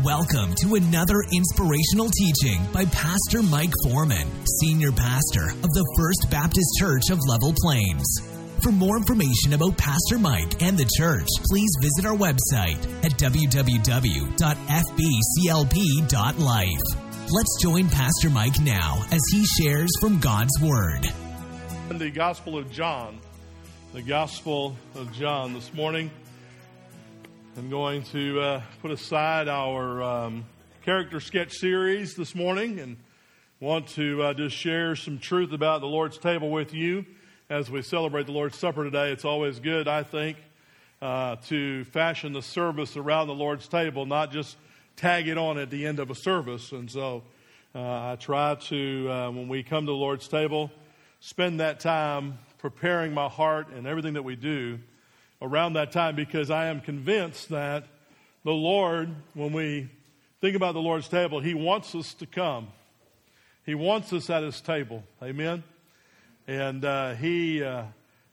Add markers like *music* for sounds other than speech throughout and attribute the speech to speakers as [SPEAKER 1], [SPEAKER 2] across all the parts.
[SPEAKER 1] Welcome to another inspirational teaching by Pastor Mike Foreman, Senior Pastor of the First Baptist Church of Level Plains. For more information about Pastor Mike and the church, please visit our website at www.fbclp.life. Let's join Pastor Mike now as he shares from God's Word.
[SPEAKER 2] In the Gospel of John, the Gospel of John this morning. I'm going to uh, put aside our um, character sketch series this morning and want to uh, just share some truth about the Lord's table with you as we celebrate the Lord's Supper today. It's always good, I think, uh, to fashion the service around the Lord's table, not just tag it on at the end of a service. And so uh, I try to, uh, when we come to the Lord's table, spend that time preparing my heart and everything that we do around that time because I am convinced that the Lord, when we think about the Lord's table, He wants us to come. He wants us at His table. Amen? And uh, He uh,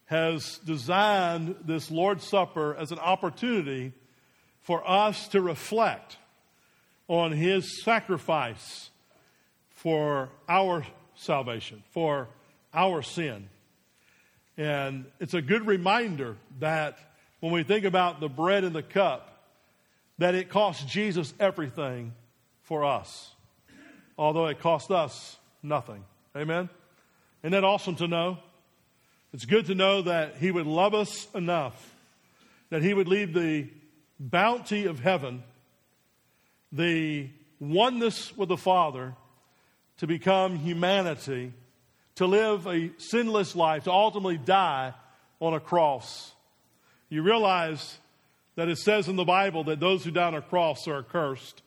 [SPEAKER 2] has designed this Lord's Supper as an opportunity for us to reflect on His sacrifice for our salvation, for our sin. And it's a good reminder that when we think about the bread and the cup, that it cost Jesus everything for us, although it cost us nothing. Amen? Isn't that awesome to know? It's good to know that He would love us enough, that He would leave the bounty of heaven, the oneness with the Father, to become humanity to live a sinless life, to ultimately die on a cross. You realize that it says in the Bible that those who die on a cross are accursed.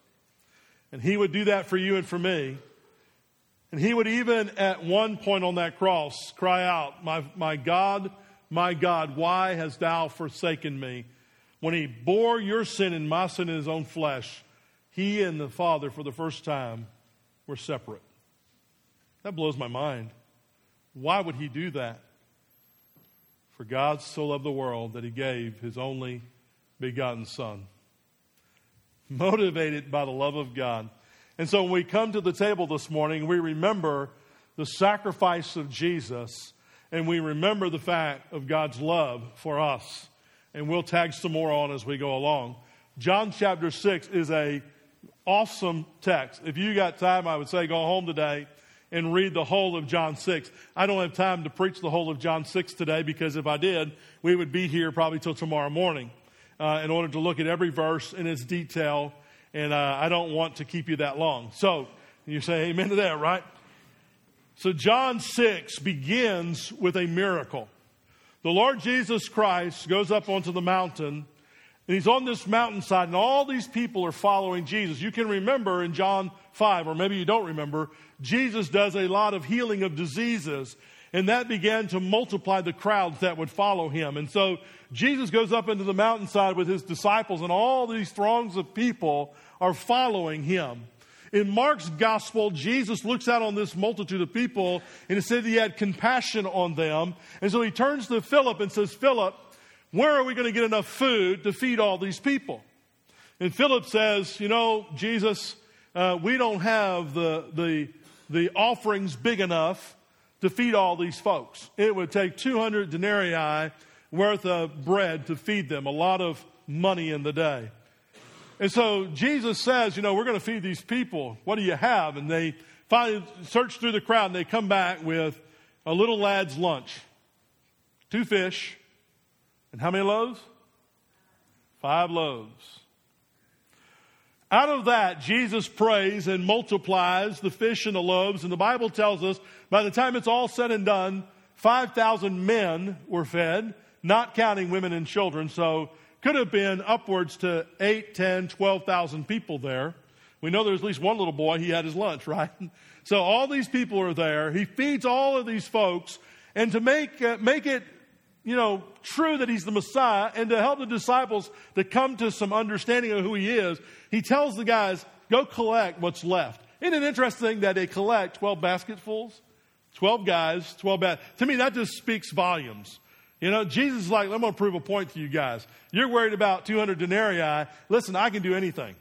[SPEAKER 2] And he would do that for you and for me. And he would even at one point on that cross cry out, My, my God, my God, why hast thou forsaken me? When he bore your sin and my sin in his own flesh, he and the Father for the first time were separate. That blows my mind. Why would he do that? For God so loved the world that he gave his only begotten Son. Motivated by the love of God. And so when we come to the table this morning, we remember the sacrifice of Jesus and we remember the fact of God's love for us. And we'll tag some more on as we go along. John chapter 6 is a awesome text. If you got time, I would say go home today and read the whole of John 6. I don't have time to preach the whole of John 6 today because if I did, we would be here probably till tomorrow morning uh, in order to look at every verse in its detail. And uh, I don't want to keep you that long. So you say amen to that, right? So John 6 begins with a miracle. The Lord Jesus Christ goes up onto the mountain and he's on this mountainside, and all these people are following Jesus. You can remember in John 5, or maybe you don't remember, Jesus does a lot of healing of diseases, and that began to multiply the crowds that would follow him. And so Jesus goes up into the mountainside with his disciples, and all these throngs of people are following him. In Mark's gospel, Jesus looks out on this multitude of people, and it said he had compassion on them. And so he turns to Philip and says, Philip, where are we going to get enough food to feed all these people? And Philip says, You know, Jesus, uh, we don't have the, the, the offerings big enough to feed all these folks. It would take 200 denarii worth of bread to feed them, a lot of money in the day. And so Jesus says, you know, we're going to feed these people. What do you have? And they finally search through the crowd and they come back with a little lad's lunch. Two fish. And how many loaves? Five loaves. Out of that, Jesus prays and multiplies the fish and the loaves. And the Bible tells us by the time it's all said and done, 5,000 men were fed, not counting women and children. So could have been upwards to 8, 10, 12,000 people there. We know there's at least one little boy, he had his lunch, *laughs* right? So all these people are there. He feeds all of these folks. And to make, uh, make it you know, true that he's the Messiah and to help the disciples to come to some understanding of who he is, he tells the guys, go collect what's left. Isn't it interesting that they collect 12 basketfuls? 12 guys, 12 baskets. To me, that just speaks volumes. You know, Jesus is like, I'm going to prove a point to you guys. You're worried about 200 denarii. Listen, I can do anything.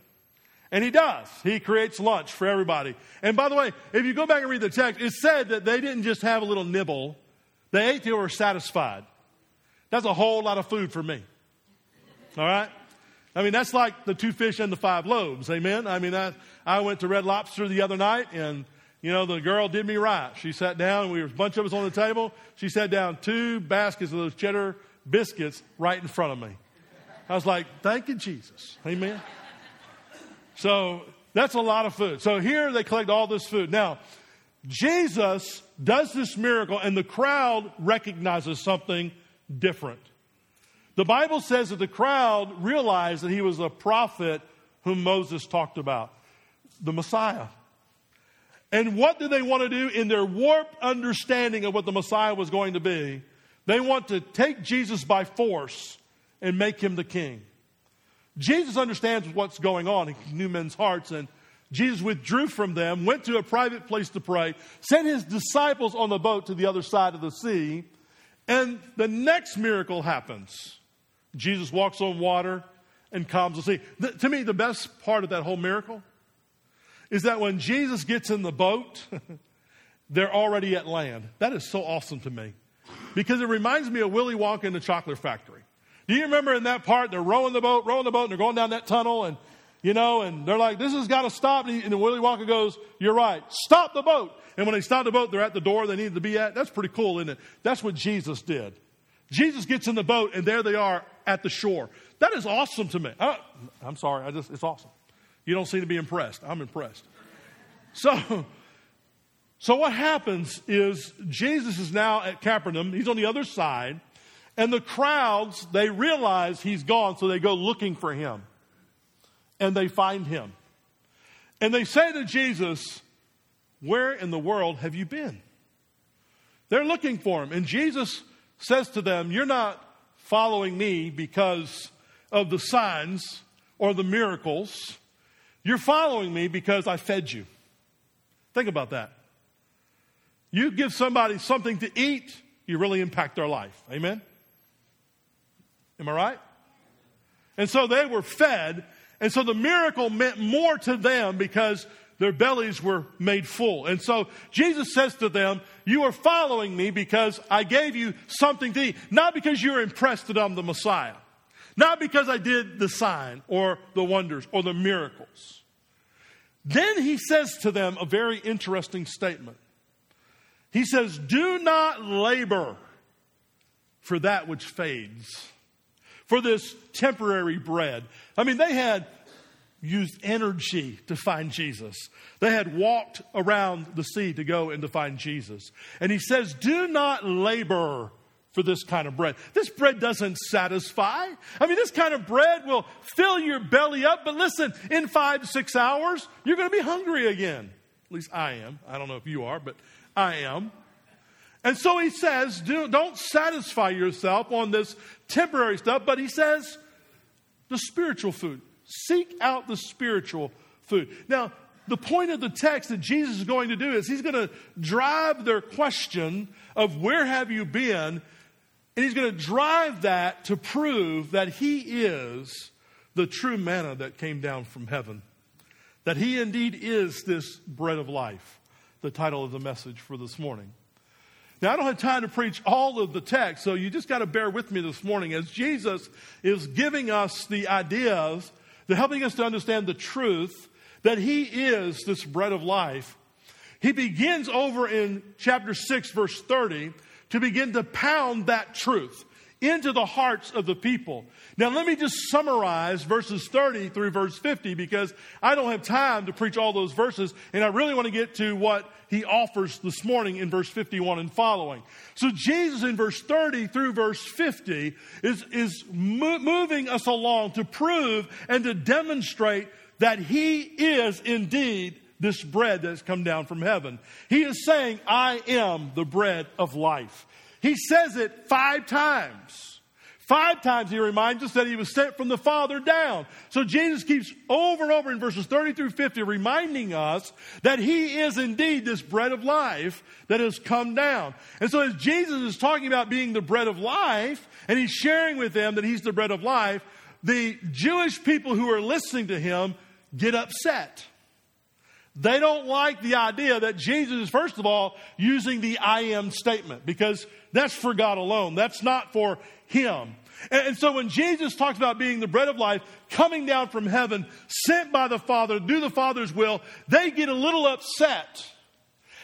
[SPEAKER 2] And he does. He creates lunch for everybody. And by the way, if you go back and read the text, it said that they didn't just have a little nibble, they ate till they were satisfied. That's a whole lot of food for me. All right? I mean, that's like the two fish and the five loaves. Amen? I mean, I, I went to Red Lobster the other night and you know, the girl did me right. She sat down, we were a bunch of us on the table. She sat down two baskets of those cheddar biscuits right in front of me. I was like, thank you, Jesus. Amen. So that's a lot of food. So here they collect all this food. Now, Jesus does this miracle, and the crowd recognizes something different. The Bible says that the crowd realized that he was a prophet whom Moses talked about, the Messiah. And what do they want to do in their warped understanding of what the Messiah was going to be? They want to take Jesus by force and make him the king. Jesus understands what's going on. He knew men's hearts, and Jesus withdrew from them, went to a private place to pray, sent his disciples on the boat to the other side of the sea, and the next miracle happens. Jesus walks on water and calms the sea. The, to me, the best part of that whole miracle is that when Jesus gets in the boat, *laughs* they're already at land. That is so awesome to me because it reminds me of Willy Wonka in the chocolate factory. Do you remember in that part, they're rowing the boat, rowing the boat, and they're going down that tunnel, and, you know, and they're like, this has got to stop. And, he, and Willy Wonka goes, you're right, stop the boat. And when they stop the boat, they're at the door they needed to be at. That's pretty cool, isn't it? That's what Jesus did. Jesus gets in the boat, and there they are at the shore. That is awesome to me. I, I'm sorry, I just, it's awesome. You don't seem to be impressed. I'm impressed. So, so what happens is Jesus is now at Capernaum. He's on the other side. And the crowds, they realize he's gone, so they go looking for him. And they find him. And they say to Jesus, Where in the world have you been? They're looking for him. And Jesus says to them, You're not following me because of the signs or the miracles. You're following me because I fed you. Think about that. You give somebody something to eat, you really impact their life. Amen? Am I right? And so they were fed, and so the miracle meant more to them because their bellies were made full. And so Jesus says to them, You are following me because I gave you something to eat, not because you're impressed that I'm the Messiah, not because I did the sign or the wonders or the miracles. Then he says to them a very interesting statement. He says, Do not labor for that which fades, for this temporary bread. I mean, they had used energy to find Jesus. They had walked around the sea to go and to find Jesus. And he says, Do not labor for this kind of bread. This bread doesn't satisfy. I mean, this kind of bread will fill your belly up, but listen, in five six hours, you're going to be hungry again. At least I am. I don't know if you are, but I am. And so he says, do, don't satisfy yourself on this temporary stuff, but he says, the spiritual food. Seek out the spiritual food. Now, the point of the text that Jesus is going to do is he's going to drive their question of where have you been and he's going to drive that to prove that he is the true manna that came down from heaven. That he indeed is this bread of life, the title of the message for this morning. Now, I don't have time to preach all of the text, so you just got to bear with me this morning as Jesus is giving us the ideas, the helping us to understand the truth that he is this bread of life. He begins over in chapter 6, verse 30 to begin to pound that truth into the hearts of the people. Now, let me just summarize verses 30 through verse 50 because I don't have time to preach all those verses, and I really want to get to what he offers this morning in verse 51 and following. So, Jesus in verse 30 through verse 50 is, is mo- moving us along to prove and to demonstrate that he is indeed this bread that has come down from heaven. He is saying, I am the bread of life. He says it five times. Five times he reminds us that he was sent from the Father down. So Jesus keeps over and over in verses 30 through 50 reminding us that he is indeed this bread of life that has come down. And so as Jesus is talking about being the bread of life, and he's sharing with them that he's the bread of life, the Jewish people who are listening to him get upset. They don't like the idea that Jesus is, first of all, using the I am statement because that's for God alone. That's not for Him. And, so when Jesus talks about being the bread of life, coming down from heaven, sent by the Father to do the Father's will, they get a little upset.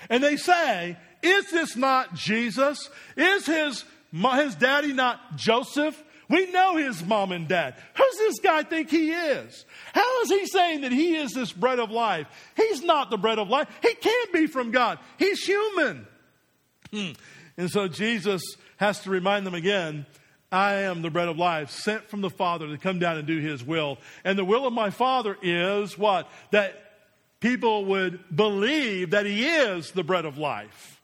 [SPEAKER 2] And they say, Is this not Jesus? Is his, his daddy not Joseph? We know his mom and dad. Who's this guy think he is? How is he saying that he is this bread of life? He's not the bread of life. He can't be from God. He's human. Hmm. And so Jesus has to remind them again I am the bread of life, sent from the Father to come down and do his will. And the will of my Father is what? That people would believe that he is the bread of life.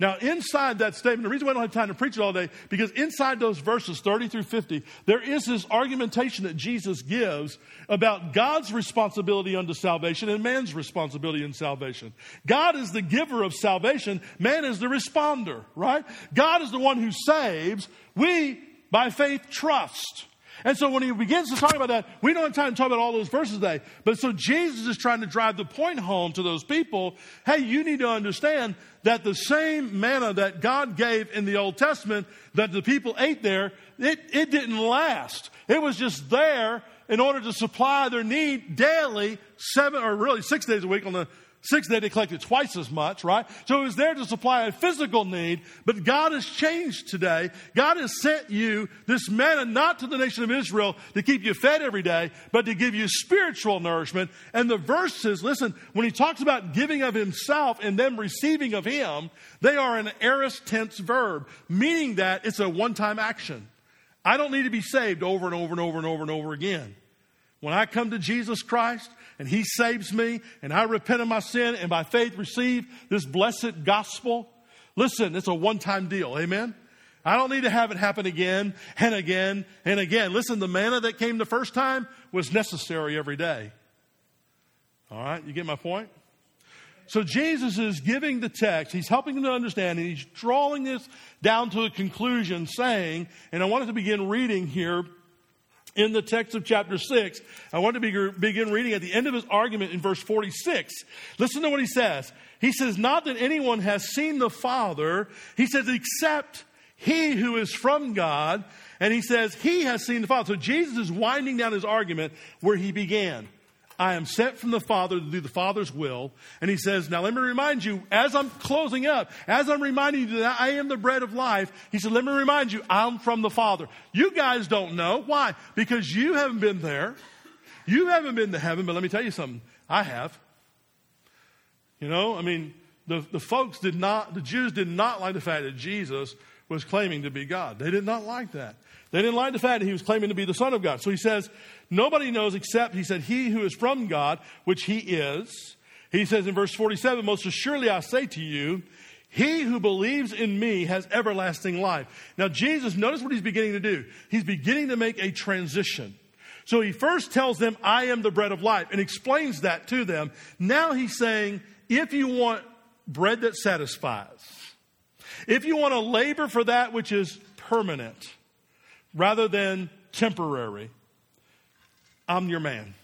[SPEAKER 2] Now, inside that statement, the reason I don't have time to preach it all day, because inside those verses 30 through 50, there is this argumentation that Jesus gives about God's responsibility unto salvation and man's responsibility in salvation. God is the giver of salvation, man is the responder, right? God is the one who saves. We, by faith, trust. And so when he begins to talk about that, we don't have time to talk about all those verses today. But so Jesus is trying to drive the point home to those people. Hey, you need to understand that the same manna that God gave in the Old Testament that the people ate there, it, it didn't last. It was just there in order to supply their need daily, seven or really six days a week on the Day they collected twice as much, right? So it was there to supply a physical need, but God has changed today. God has sent you this manna not to the nation of Israel to keep you fed every day, but to give you spiritual nourishment. And the verses, listen, when he talks about giving of himself and them receiving of him, they are an aorist tense verb, meaning that it's a one time action. I don't need to be saved over and over and over and over and over again. When I come to Jesus Christ, and He saves me, and I repent of my sin, and by faith receive this blessed gospel. Listen, it's a one time deal. Amen? I don't need to have it happen again and again and again. Listen, the manna that came the first time was necessary every day. All right, you get my point? So Jesus is giving the text, he's helping them to understand, and he's drawing this down to a conclusion, saying, and I wanted to begin reading here in the text of chapter 6. I want to begin reading at the end of his argument in verse 46. Listen to what he says. He says, Not that anyone has seen the Father, he says, except he who is from God. And he says, He has seen the Father. So Jesus is winding down his argument where he began. I am sent from the Father to do the Father's will. And he says, Now let me remind you, as I'm closing up, as I'm reminding you that I am the bread of life, he said, Let me remind you, I'm from the Father. You guys don't know. Why? Because you haven't been there. You haven't been to heaven, but let me tell you something. I have. You know, I mean, the, the folks did not, the Jews did not like the fact that Jesus was claiming to be God. They did not like that. They didn't like the fact that he was claiming to be the Son of God. So he says, Nobody knows except, he said, he who is from God, which he is. He says in verse 47, Most assuredly I say to you, he who believes in me has everlasting life. Now, Jesus, notice what he's beginning to do. He's beginning to make a transition. So he first tells them, I am the bread of life, and explains that to them. Now he's saying, if you want bread that satisfies, if you want to labor for that which is permanent rather than temporary, I'm your man.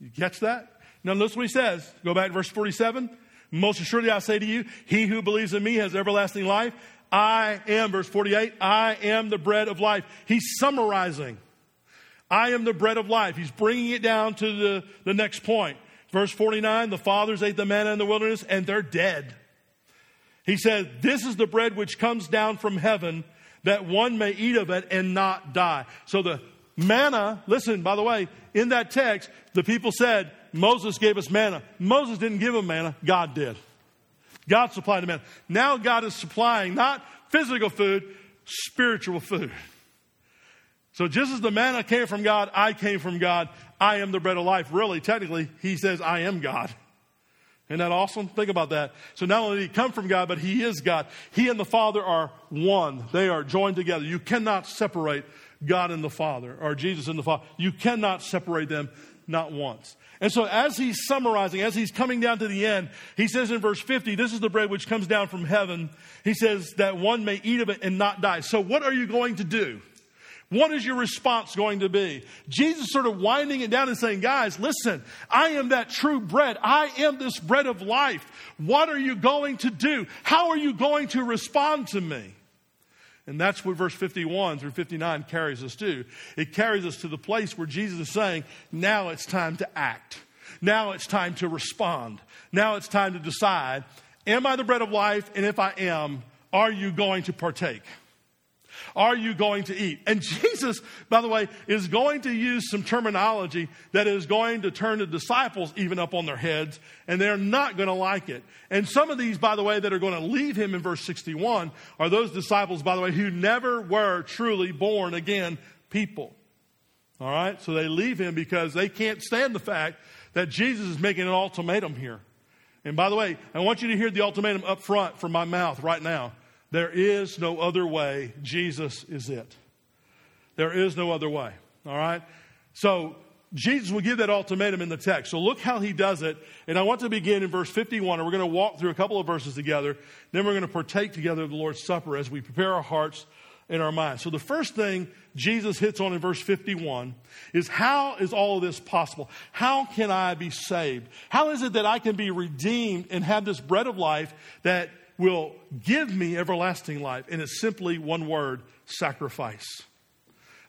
[SPEAKER 2] You catch that? Now, notice what he says. Go back to verse 47. Most assuredly, I say to you, he who believes in me has everlasting life. I am, verse 48, I am the bread of life. He's summarizing. I am the bread of life. He's bringing it down to the, the next point. Verse 49, the fathers ate the manna in the wilderness and they're dead. He said, This is the bread which comes down from heaven that one may eat of it and not die. So the Manna, listen, by the way, in that text, the people said, Moses gave us manna. Moses didn't give them manna, God did. God supplied the manna. Now God is supplying not physical food, spiritual food. So just as the manna came from God, I came from God. I am the bread of life. Really, technically, he says, I am God. Isn't that awesome? Think about that. So not only did he come from God, but he is God. He and the Father are one. They are joined together. You cannot separate God and the Father, or Jesus and the Father. You cannot separate them, not once. And so, as he's summarizing, as he's coming down to the end, he says in verse 50, This is the bread which comes down from heaven. He says that one may eat of it and not die. So, what are you going to do? What is your response going to be? Jesus sort of winding it down and saying, guys, listen, I am that true bread. I am this bread of life. What are you going to do? How are you going to respond to me? And that's what verse 51 through 59 carries us to. It carries us to the place where Jesus is saying, now it's time to act. Now it's time to respond. Now it's time to decide, am I the bread of life? And if I am, are you going to partake? Are you going to eat? And *laughs* Jesus, by the way, is going to use some terminology that is going to turn the disciples even up on their heads, and they're not going to like it. And some of these, by the way, that are going to leave him in verse 61 are those disciples, by the way, who never were truly born again people. All right? So they leave him because they can't stand the fact that Jesus is making an ultimatum here. And by the way, I want you to hear the ultimatum up front from my mouth right now. There is no other way. Jesus is it. There is no other way. All right? So, Jesus will give that ultimatum in the text. So, look how he does it. And I want to begin in verse 51, and we're going to walk through a couple of verses together. Then we're going to partake together of the Lord's Supper as we prepare our hearts and our minds. So, the first thing Jesus hits on in verse 51 is how is all of this possible? How can I be saved? How is it that I can be redeemed and have this bread of life that will give me everlasting life. And it's simply one word sacrifice.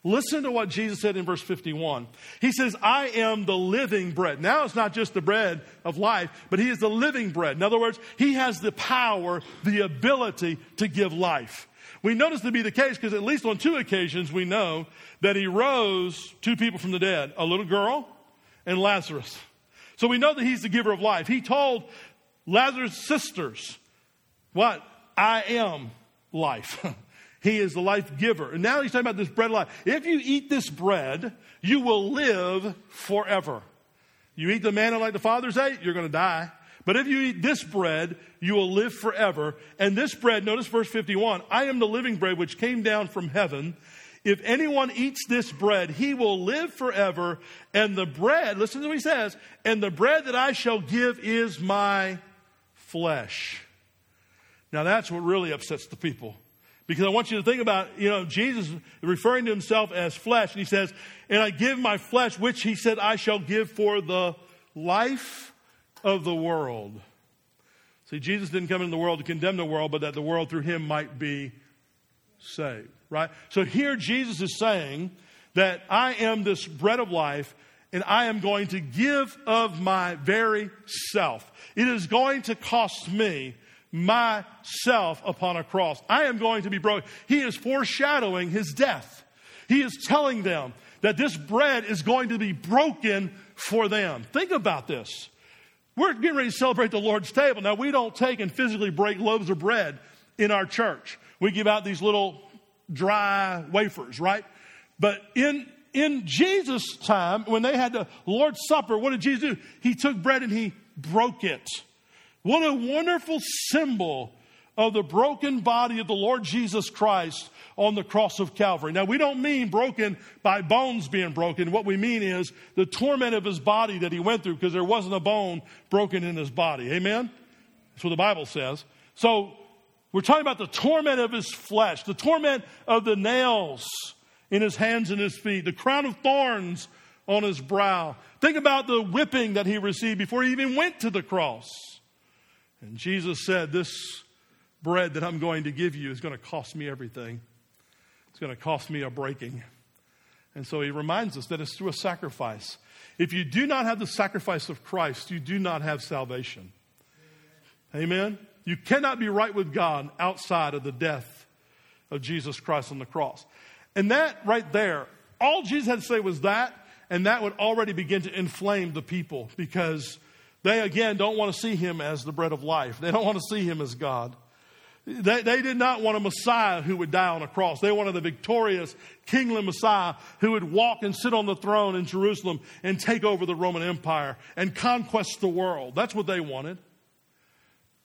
[SPEAKER 2] Listen to what Jesus said in verse 51. He says, I am the living bread. Now it's not just the bread of life, but He is the living bread. In other words, He has the power, the ability to give life. We notice to be the case because at least on two occasions we know that He rose two people from the dead a little girl and Lazarus. So we know that He's the giver of life. He told Lazarus' sisters, what? I am life. *laughs* he is the life giver. And now he's talking about this bread life. If you eat this bread, you will live forever. You eat the manna like the fathers ate, you're going to die. But if you eat this bread, you will live forever. And this bread, notice verse 51 I am the living bread which came down from heaven. If anyone eats this bread, he will live forever. And the bread, listen to what he says, and the bread that I shall give is my flesh. Now that's what really upsets the people. Because I want you to think about, you know, Jesus referring to himself as flesh, and he says, And I give my flesh, which he said, I shall give for the life of the world. See, Jesus didn't come into the world to condemn the world, but that the world through him might be saved, right? So here Jesus is saying that I am this bread of life, and I am going to give of my very self. It is going to cost me myself upon a cross. I am going to be broken. He is foreshadowing his death. He is telling them that this bread is going to be broken for them. Think about this. We're getting ready to celebrate the Lord's table. Now, we don't take and physically break loaves of bread in our church. We give out these little dry wafers, right? But in in Jesus' time, when they had the Lord's Supper, what did Jesus do? He took bread and he broke it. What a wonderful symbol of the broken body of the Lord Jesus Christ on the cross of Calvary. Now, we don't mean broken by bones being broken. What we mean is the torment of his body that he went through because there wasn't a bone broken in his body. Amen? That's what the Bible says. So, we're talking about the torment of his flesh, the torment of the nails in his hands and his feet, the crown of thorns on his brow. Think about the whipping that he received before he even went to the cross. And Jesus said, This bread that I'm going to give you is going to cost me everything. It's going to cost me a breaking. And so he reminds us that it's through a sacrifice. If you do not have the sacrifice of Christ, you do not have salvation. Amen? You cannot be right with God outside of the death of Jesus Christ on the cross. And that right there, all Jesus had to say was that, and that would already begin to inflame the people because they, again, don't want to see him as the bread of life. They don't want to see him as God. They, they did not want a Messiah who would die on a cross. They wanted a victorious, kingly Messiah who would walk and sit on the throne in Jerusalem and take over the Roman Empire and conquest the world. That's what they wanted.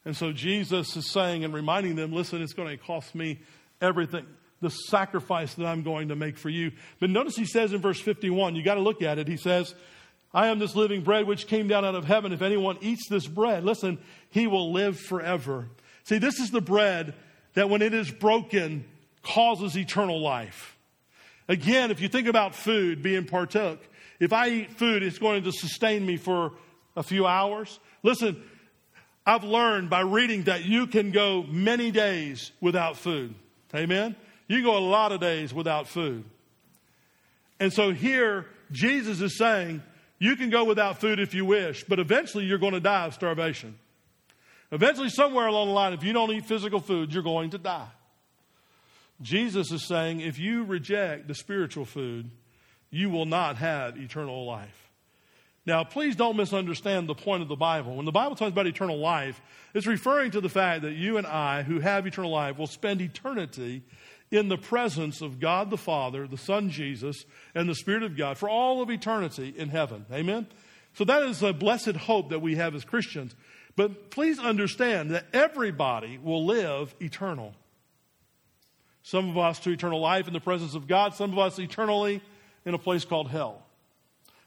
[SPEAKER 2] And so Jesus is saying and reminding them listen, it's going to cost me everything, the sacrifice that I'm going to make for you. But notice he says in verse 51, you got to look at it. He says, I am this living bread which came down out of heaven. If anyone eats this bread, listen, he will live forever. See, this is the bread that when it is broken causes eternal life. Again, if you think about food being partook, if I eat food, it's going to sustain me for a few hours. Listen, I've learned by reading that you can go many days without food. Amen? You go a lot of days without food. And so here, Jesus is saying, you can go without food if you wish, but eventually you're going to die of starvation. Eventually, somewhere along the line, if you don't eat physical food, you're going to die. Jesus is saying if you reject the spiritual food, you will not have eternal life. Now, please don't misunderstand the point of the Bible. When the Bible talks about eternal life, it's referring to the fact that you and I, who have eternal life, will spend eternity in the presence of God the Father, the Son Jesus, and the Spirit of God for all of eternity in heaven. Amen? So that is a blessed hope that we have as Christians. But please understand that everybody will live eternal. Some of us to eternal life in the presence of God, some of us eternally in a place called hell.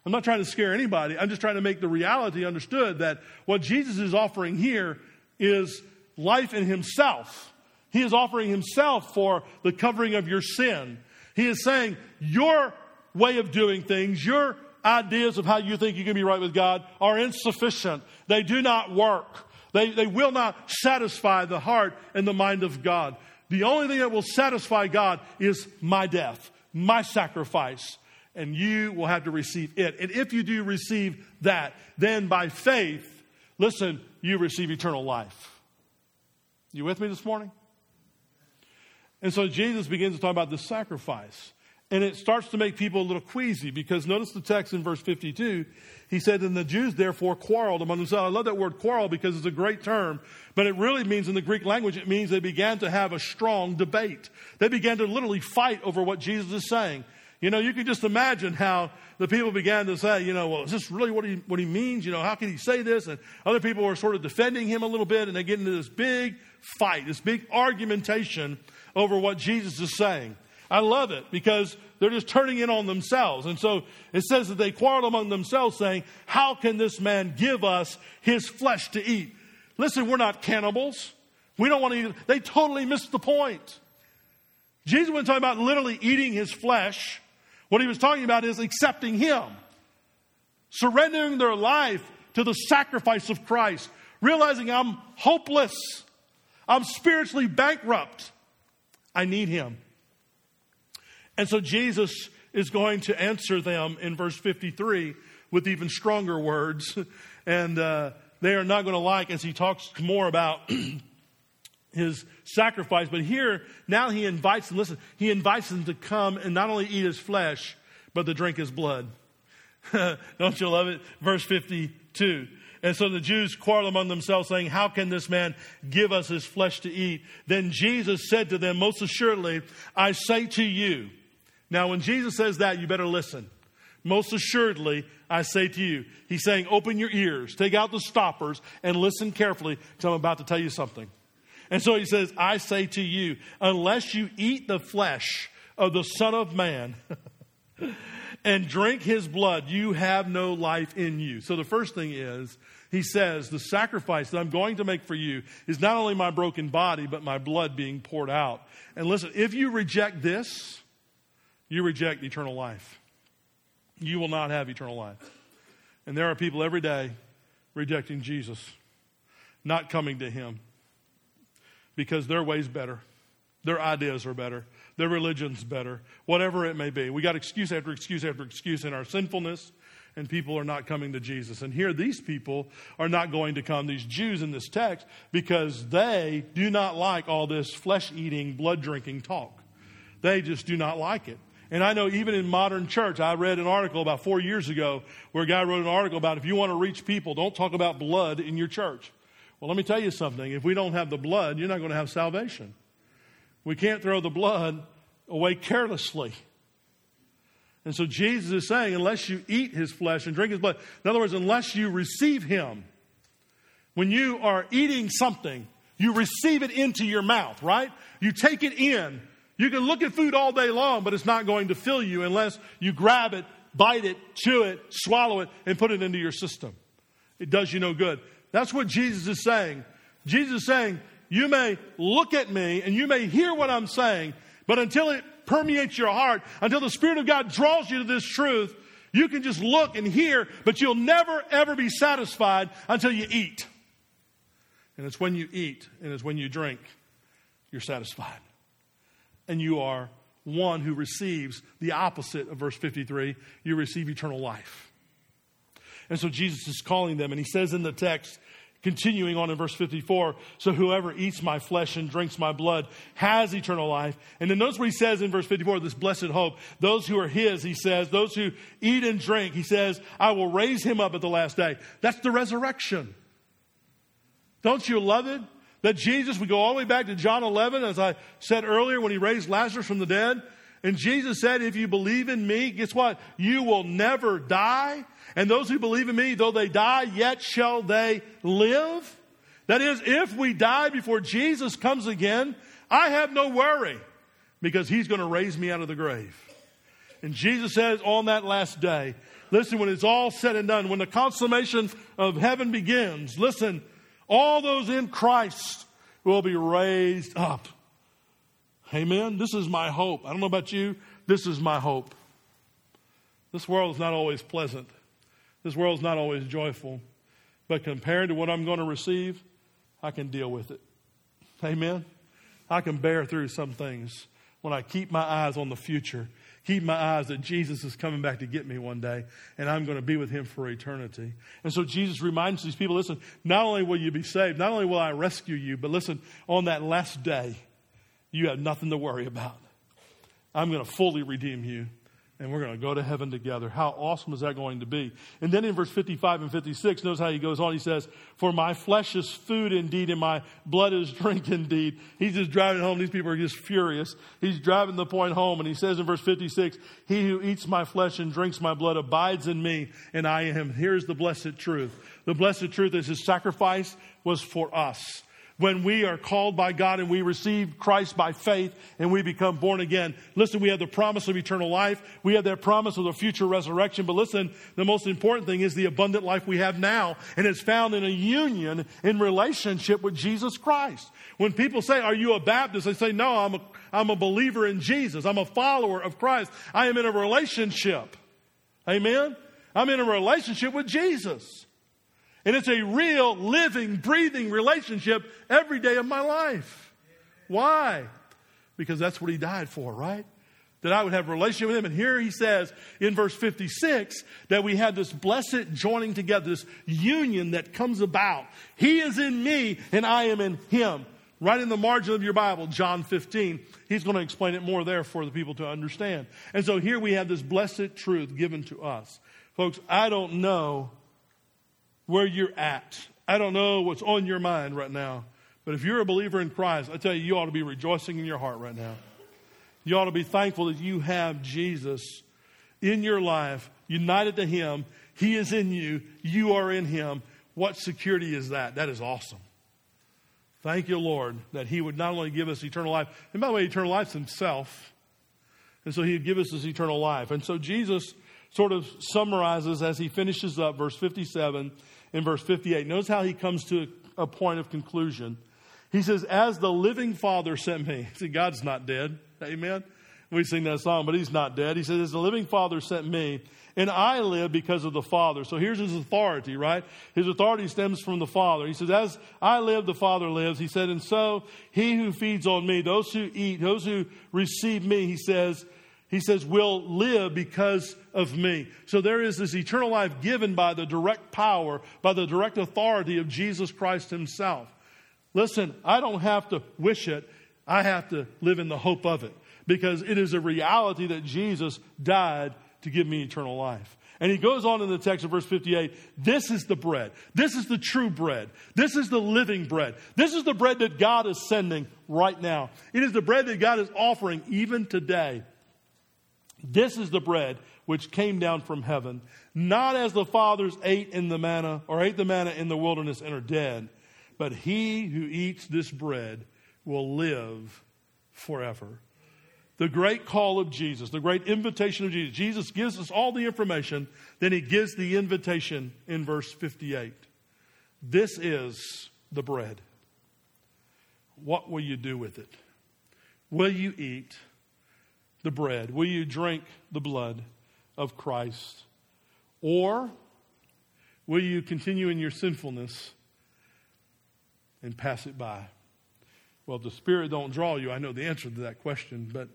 [SPEAKER 2] I'm not trying to scare anybody. I'm just trying to make the reality understood that what Jesus is offering here is life in Himself. He is offering Himself for the covering of your sin. He is saying, Your way of doing things, your ideas of how you think you can be right with God are insufficient. They do not work. They, they will not satisfy the heart and the mind of God. The only thing that will satisfy God is my death, my sacrifice, and you will have to receive it. And if you do receive that, then by faith, listen, you receive eternal life. You with me this morning? And so Jesus begins to talk about the sacrifice. And it starts to make people a little queasy because notice the text in verse 52. He said, And the Jews therefore quarreled among themselves. I love that word quarrel because it's a great term, but it really means in the Greek language, it means they began to have a strong debate. They began to literally fight over what Jesus is saying. You know, you can just imagine how the people began to say, you know, well, is this really what he, what he means? You know, how can he say this? And other people were sort of defending him a little bit, and they get into this big fight, this big argumentation over what Jesus is saying. I love it because they're just turning in on themselves. And so it says that they quarreled among themselves, saying, How can this man give us his flesh to eat? Listen, we're not cannibals. We don't want to eat. They totally missed the point. Jesus wasn't talking about literally eating his flesh. What he was talking about is accepting Him, surrendering their life to the sacrifice of Christ, realizing I'm hopeless, I'm spiritually bankrupt, I need Him. And so Jesus is going to answer them in verse 53 with even stronger words. *laughs* And uh, they are not going to like as he talks more about *clears throat* his sacrifice. But here, now he invites them, listen, he invites them to come and not only eat his flesh, but to drink his blood. *laughs* Don't you love it? Verse 52. And so the Jews quarrel among themselves, saying, How can this man give us his flesh to eat? Then Jesus said to them, Most assuredly, I say to you. Now, when Jesus says that, you better listen. Most assuredly, I say to you. He's saying, Open your ears, take out the stoppers, and listen carefully because I'm about to tell you something. And so he says, I say to you, unless you eat the flesh of the Son of Man *laughs* and drink his blood, you have no life in you. So the first thing is, he says, the sacrifice that I'm going to make for you is not only my broken body, but my blood being poured out. And listen, if you reject this, you reject eternal life. You will not have eternal life. And there are people every day rejecting Jesus, not coming to him because their way's better. Their ideas are better. Their religion's better. Whatever it may be. We got excuse after excuse after excuse in our sinfulness, and people are not coming to Jesus. And here, these people are not going to come, these Jews in this text, because they do not like all this flesh eating, blood drinking talk. They just do not like it. And I know even in modern church, I read an article about four years ago where a guy wrote an article about if you want to reach people, don't talk about blood in your church. Well, let me tell you something. If we don't have the blood, you're not going to have salvation. We can't throw the blood away carelessly. And so Jesus is saying, unless you eat his flesh and drink his blood, in other words, unless you receive him, when you are eating something, you receive it into your mouth, right? You take it in. You can look at food all day long, but it's not going to fill you unless you grab it, bite it, chew it, swallow it, and put it into your system. It does you no good. That's what Jesus is saying. Jesus is saying, You may look at me and you may hear what I'm saying, but until it permeates your heart until the Spirit of God draws you to this truth. You can just look and hear, but you'll never, ever be satisfied until you eat. And it's when you eat and it's when you drink, you're satisfied. And you are one who receives the opposite of verse 53 you receive eternal life. And so Jesus is calling them, and he says in the text, Continuing on in verse 54, so whoever eats my flesh and drinks my blood has eternal life. And then notice what he says in verse 54, this blessed hope. Those who are his, he says, those who eat and drink, he says, I will raise him up at the last day. That's the resurrection. Don't you love it? That Jesus, we go all the way back to John 11, as I said earlier, when he raised Lazarus from the dead. And Jesus said, if you believe in me, guess what? You will never die. And those who believe in me, though they die, yet shall they live. That is, if we die before Jesus comes again, I have no worry because he's going to raise me out of the grave. And Jesus says on that last day, listen, when it's all said and done, when the consummation of heaven begins, listen, all those in Christ will be raised up. Amen. This is my hope. I don't know about you. This is my hope. This world is not always pleasant. This world is not always joyful, but compared to what I'm going to receive, I can deal with it. Amen. I can bear through some things when I keep my eyes on the future, keep my eyes that Jesus is coming back to get me one day, and I'm going to be with him for eternity. And so Jesus reminds these people listen, not only will you be saved, not only will I rescue you, but listen, on that last day, you have nothing to worry about. I'm going to fully redeem you and we're going to go to heaven together. How awesome is that going to be? And then in verse 55 and 56, notice how he goes on. He says, For my flesh is food indeed, and my blood is drink indeed. He's just driving home. These people are just furious. He's driving the point home, and he says in verse 56, He who eats my flesh and drinks my blood abides in me, and I in him. Here's the blessed truth. The blessed truth is his sacrifice was for us when we are called by God and we receive Christ by faith and we become born again. Listen, we have the promise of eternal life. We have that promise of the future resurrection. But listen, the most important thing is the abundant life we have now. And it's found in a union in relationship with Jesus Christ. When people say, Are you a Baptist? They say, No, I'm a, I'm a believer in Jesus. I'm a follower of Christ. I am in a relationship. Amen? I'm in a relationship with Jesus. And it's a real, living, breathing relationship every day of my life. Why? Because that's what he died for, right? That I would have a relationship with him. And here he says in verse 56 that we have this blessed joining together, this union that comes about. He is in me and I am in him. Right in the margin of your Bible, John 15. He's going to explain it more there for the people to understand. And so here we have this blessed truth given to us. Folks, I don't know where you're at. I don't know what's on your mind right now, but if you're a believer in Christ, I tell you, you ought to be rejoicing in your heart right now. You ought to be thankful that you have Jesus in your life, united to Him. He is in you, you are in Him. What security is that? That is awesome. Thank you, Lord, that He would not only give us eternal life, and by the way, eternal life is Himself. And so He would give us this eternal life. And so Jesus sort of summarizes as He finishes up verse 57 in verse 58. Notice how he comes to a point of conclusion. He says, As the living Father sent me. *laughs* See, God's not dead. Amen. We sing that song, but he's not dead. He says, As the living Father sent me, and I live because of the Father. So here's his authority, right? His authority stems from the Father. He says, As I live, the Father lives. He said, And so he who feeds on me, those who eat, those who receive me, he says, he says, will live because of me. So there is this eternal life given by the direct power, by the direct authority of Jesus Christ himself. Listen, I don't have to wish it. I have to live in the hope of it because it is a reality that Jesus died to give me eternal life. And he goes on in the text of verse 58 this is the bread. This is the true bread. This is the living bread. This is the bread that God is sending right now. It is the bread that God is offering even today. This is the bread which came down from heaven, not as the fathers ate in the manna or ate the manna in the wilderness and are dead, but he who eats this bread will live forever. The great call of Jesus, the great invitation of Jesus. Jesus gives us all the information, then he gives the invitation in verse 58. This is the bread. What will you do with it? Will you eat? The bread? Will you drink the blood of Christ? Or will you continue in your sinfulness and pass it by? Well, if the Spirit don't draw you, I know the answer to that question, but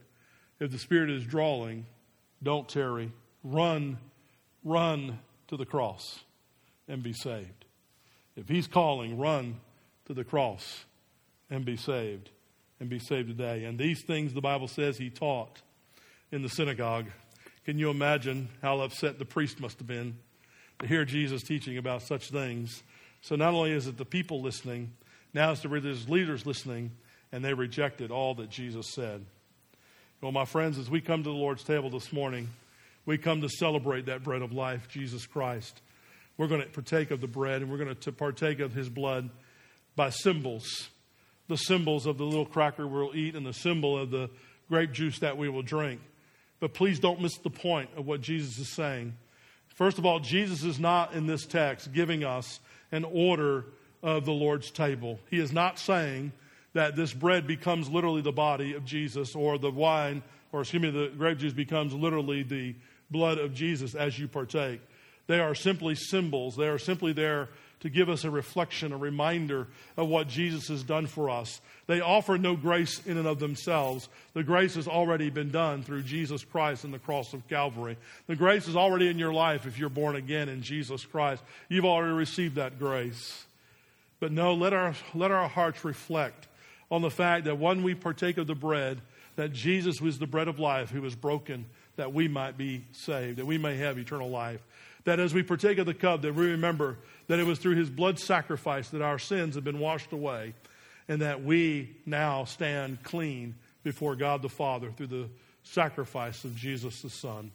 [SPEAKER 2] if the Spirit is drawing, don't tarry. Run, run to the cross and be saved. If He's calling, run to the cross and be saved and be saved today. And these things the Bible says He taught in the synagogue. Can you imagine how upset the priest must have been to hear Jesus teaching about such things? So not only is it the people listening, now it's the religious leaders listening, and they rejected all that Jesus said. Well, my friends, as we come to the Lord's table this morning, we come to celebrate that bread of life, Jesus Christ. We're going to partake of the bread and we're going to partake of his blood by symbols. The symbols of the little cracker we'll eat and the symbol of the grape juice that we will drink. But please don't miss the point of what Jesus is saying. First of all, Jesus is not in this text giving us an order of the Lord's table. He is not saying that this bread becomes literally the body of Jesus or the wine, or excuse me, the grape juice becomes literally the blood of Jesus as you partake. They are simply symbols. They are simply there to give us a reflection, a reminder of what Jesus has done for us. They offer no grace in and of themselves. The grace has already been done through Jesus Christ and the cross of Calvary. The grace is already in your life if you're born again in Jesus Christ. You've already received that grace. But no, let our, let our hearts reflect on the fact that when we partake of the bread, that Jesus was the bread of life who was broken that we might be saved, that we may have eternal life. That as we partake of the cup, that we remember that it was through his blood sacrifice that our sins have been washed away, and that we now stand clean before God the Father through the sacrifice of Jesus the Son.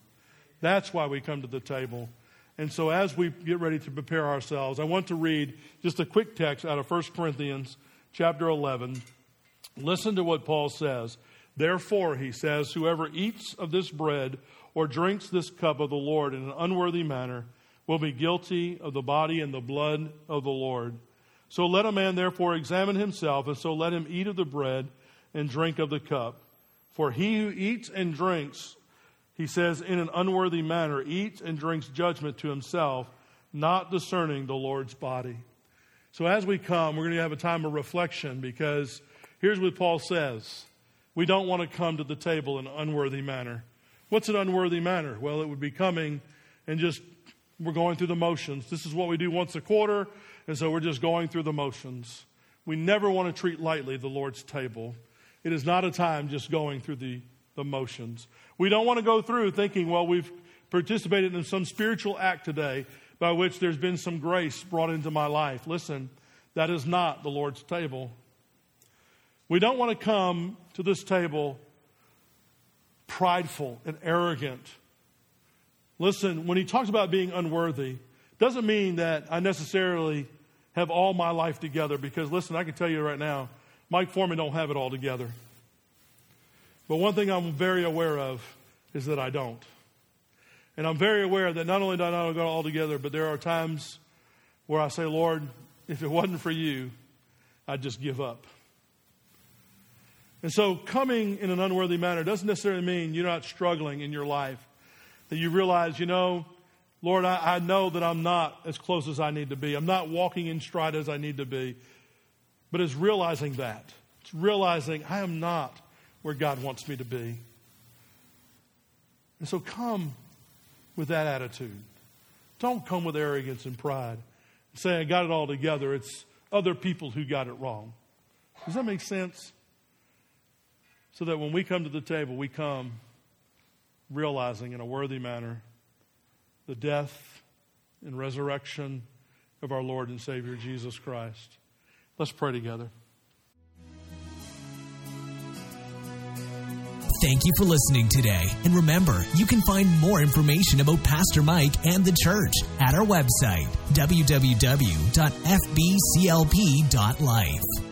[SPEAKER 2] That's why we come to the table. And so as we get ready to prepare ourselves, I want to read just a quick text out of 1 Corinthians chapter 11. Listen to what Paul says. Therefore, he says, whoever eats of this bread or drinks this cup of the Lord in an unworthy manner will be guilty of the body and the blood of the Lord. So let a man therefore examine himself, and so let him eat of the bread and drink of the cup. For he who eats and drinks, he says, in an unworthy manner, eats and drinks judgment to himself, not discerning the Lord's body. So as we come, we're going to have a time of reflection because here's what Paul says. We don't want to come to the table in an unworthy manner. What's an unworthy manner? Well, it would be coming and just, we're going through the motions. This is what we do once a quarter, and so we're just going through the motions. We never want to treat lightly the Lord's table. It is not a time just going through the, the motions. We don't want to go through thinking, well, we've participated in some spiritual act today by which there's been some grace brought into my life. Listen, that is not the Lord's table. We don't want to come to this table prideful and arrogant. Listen, when he talks about being unworthy, doesn't mean that I necessarily have all my life together because listen, I can tell you right now, Mike Foreman don't have it all together. But one thing I'm very aware of is that I don't. And I'm very aware that not only do I not have it all together, but there are times where I say, Lord, if it wasn't for you, I'd just give up. And so, coming in an unworthy manner doesn't necessarily mean you're not struggling in your life. That you realize, you know, Lord, I, I, know that I'm not as close as I need to be. I'm not walking in stride as I need to be. But it's realizing that. It's realizing I am not where God wants me to be. And so, come with that attitude. Don't come with arrogance and pride. Say, I got it all together. It's other people who got it wrong. Does that make sense? So that when we come to the table, we come realizing in a worthy manner the death and resurrection of our Lord and Savior Jesus Christ. Let's pray together.
[SPEAKER 1] Thank you for listening today. And remember, you can find more information about Pastor Mike and the church at our website, www.fbclp.life.